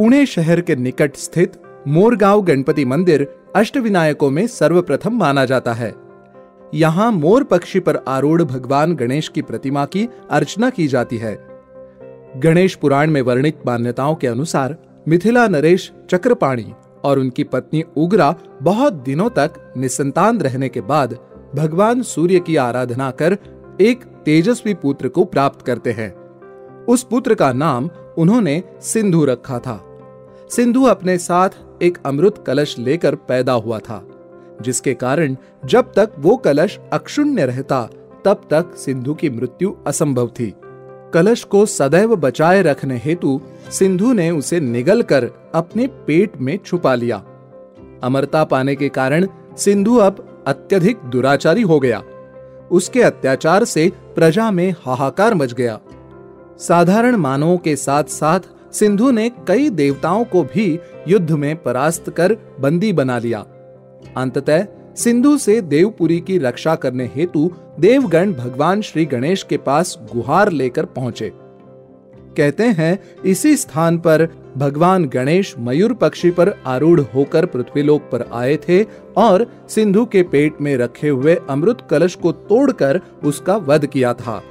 पुणे शहर के निकट स्थित मोरगांव गणपति मंदिर अष्टविनायकों में सर्वप्रथम माना जाता है। यहाँ मोर पक्षी पर आरूढ़ भगवान गणेश की प्रतिमा की अर्चना की जाती है। गणेश पुराण में वर्णित मान्यताओं के अनुसार मिथिला नरेश चक्रपाणी और उनकी पत्नी उग्रा बहुत दिनों तक निसंतान रहने के बाद भगवान सूर्य की आराधना कर एक तेजस्वी पुत्र को प्राप्त करते हैं। उस पुत्र का नाम उन्होंने सिंधु रखा था। सिंधु अपने साथ एक अमृत कलश लेकर पैदा हुआ था, जिसके कारण जब तक वो कलश अक्षुण्य रहता, तब तक सिंधु की मृत्यु असंभव थी। कलश को सदैव बचाए रखने हेतु सिंधु ने उसे निगल कर अपने पेट में छुपा लिया। अमरता पाने के कारण सिंधु अब अत्यधिक दुराचारी हो गया। उसके अत्याचार से प्रजा में हाहाकार मच गया। साधारण मानवों के साथ साथ सिंधु ने कई देवताओं को भी युद्ध में परास्त कर बंदी बना लिया। अंततः सिंधु से देवपुरी की रक्षा करने हेतु देवगण भगवान श्री गणेश के पास गुहार लेकर पहुँचे। कहते हैं, इसी स्थान पर भगवान गणेश मयूर पक्षी पर आरूढ़ होकर पृथ्वीलोक पर आए थे और सिंधु के पेट में रखे हुए अमृत कलश को तोड़कर उसका वध किया था।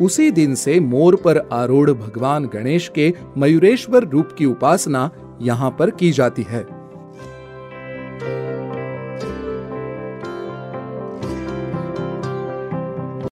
उसी दिन से मोर पर आरूढ़ भगवान गणेश के मयूरेश्वर रूप की उपासना यहाँ पर की जाती है।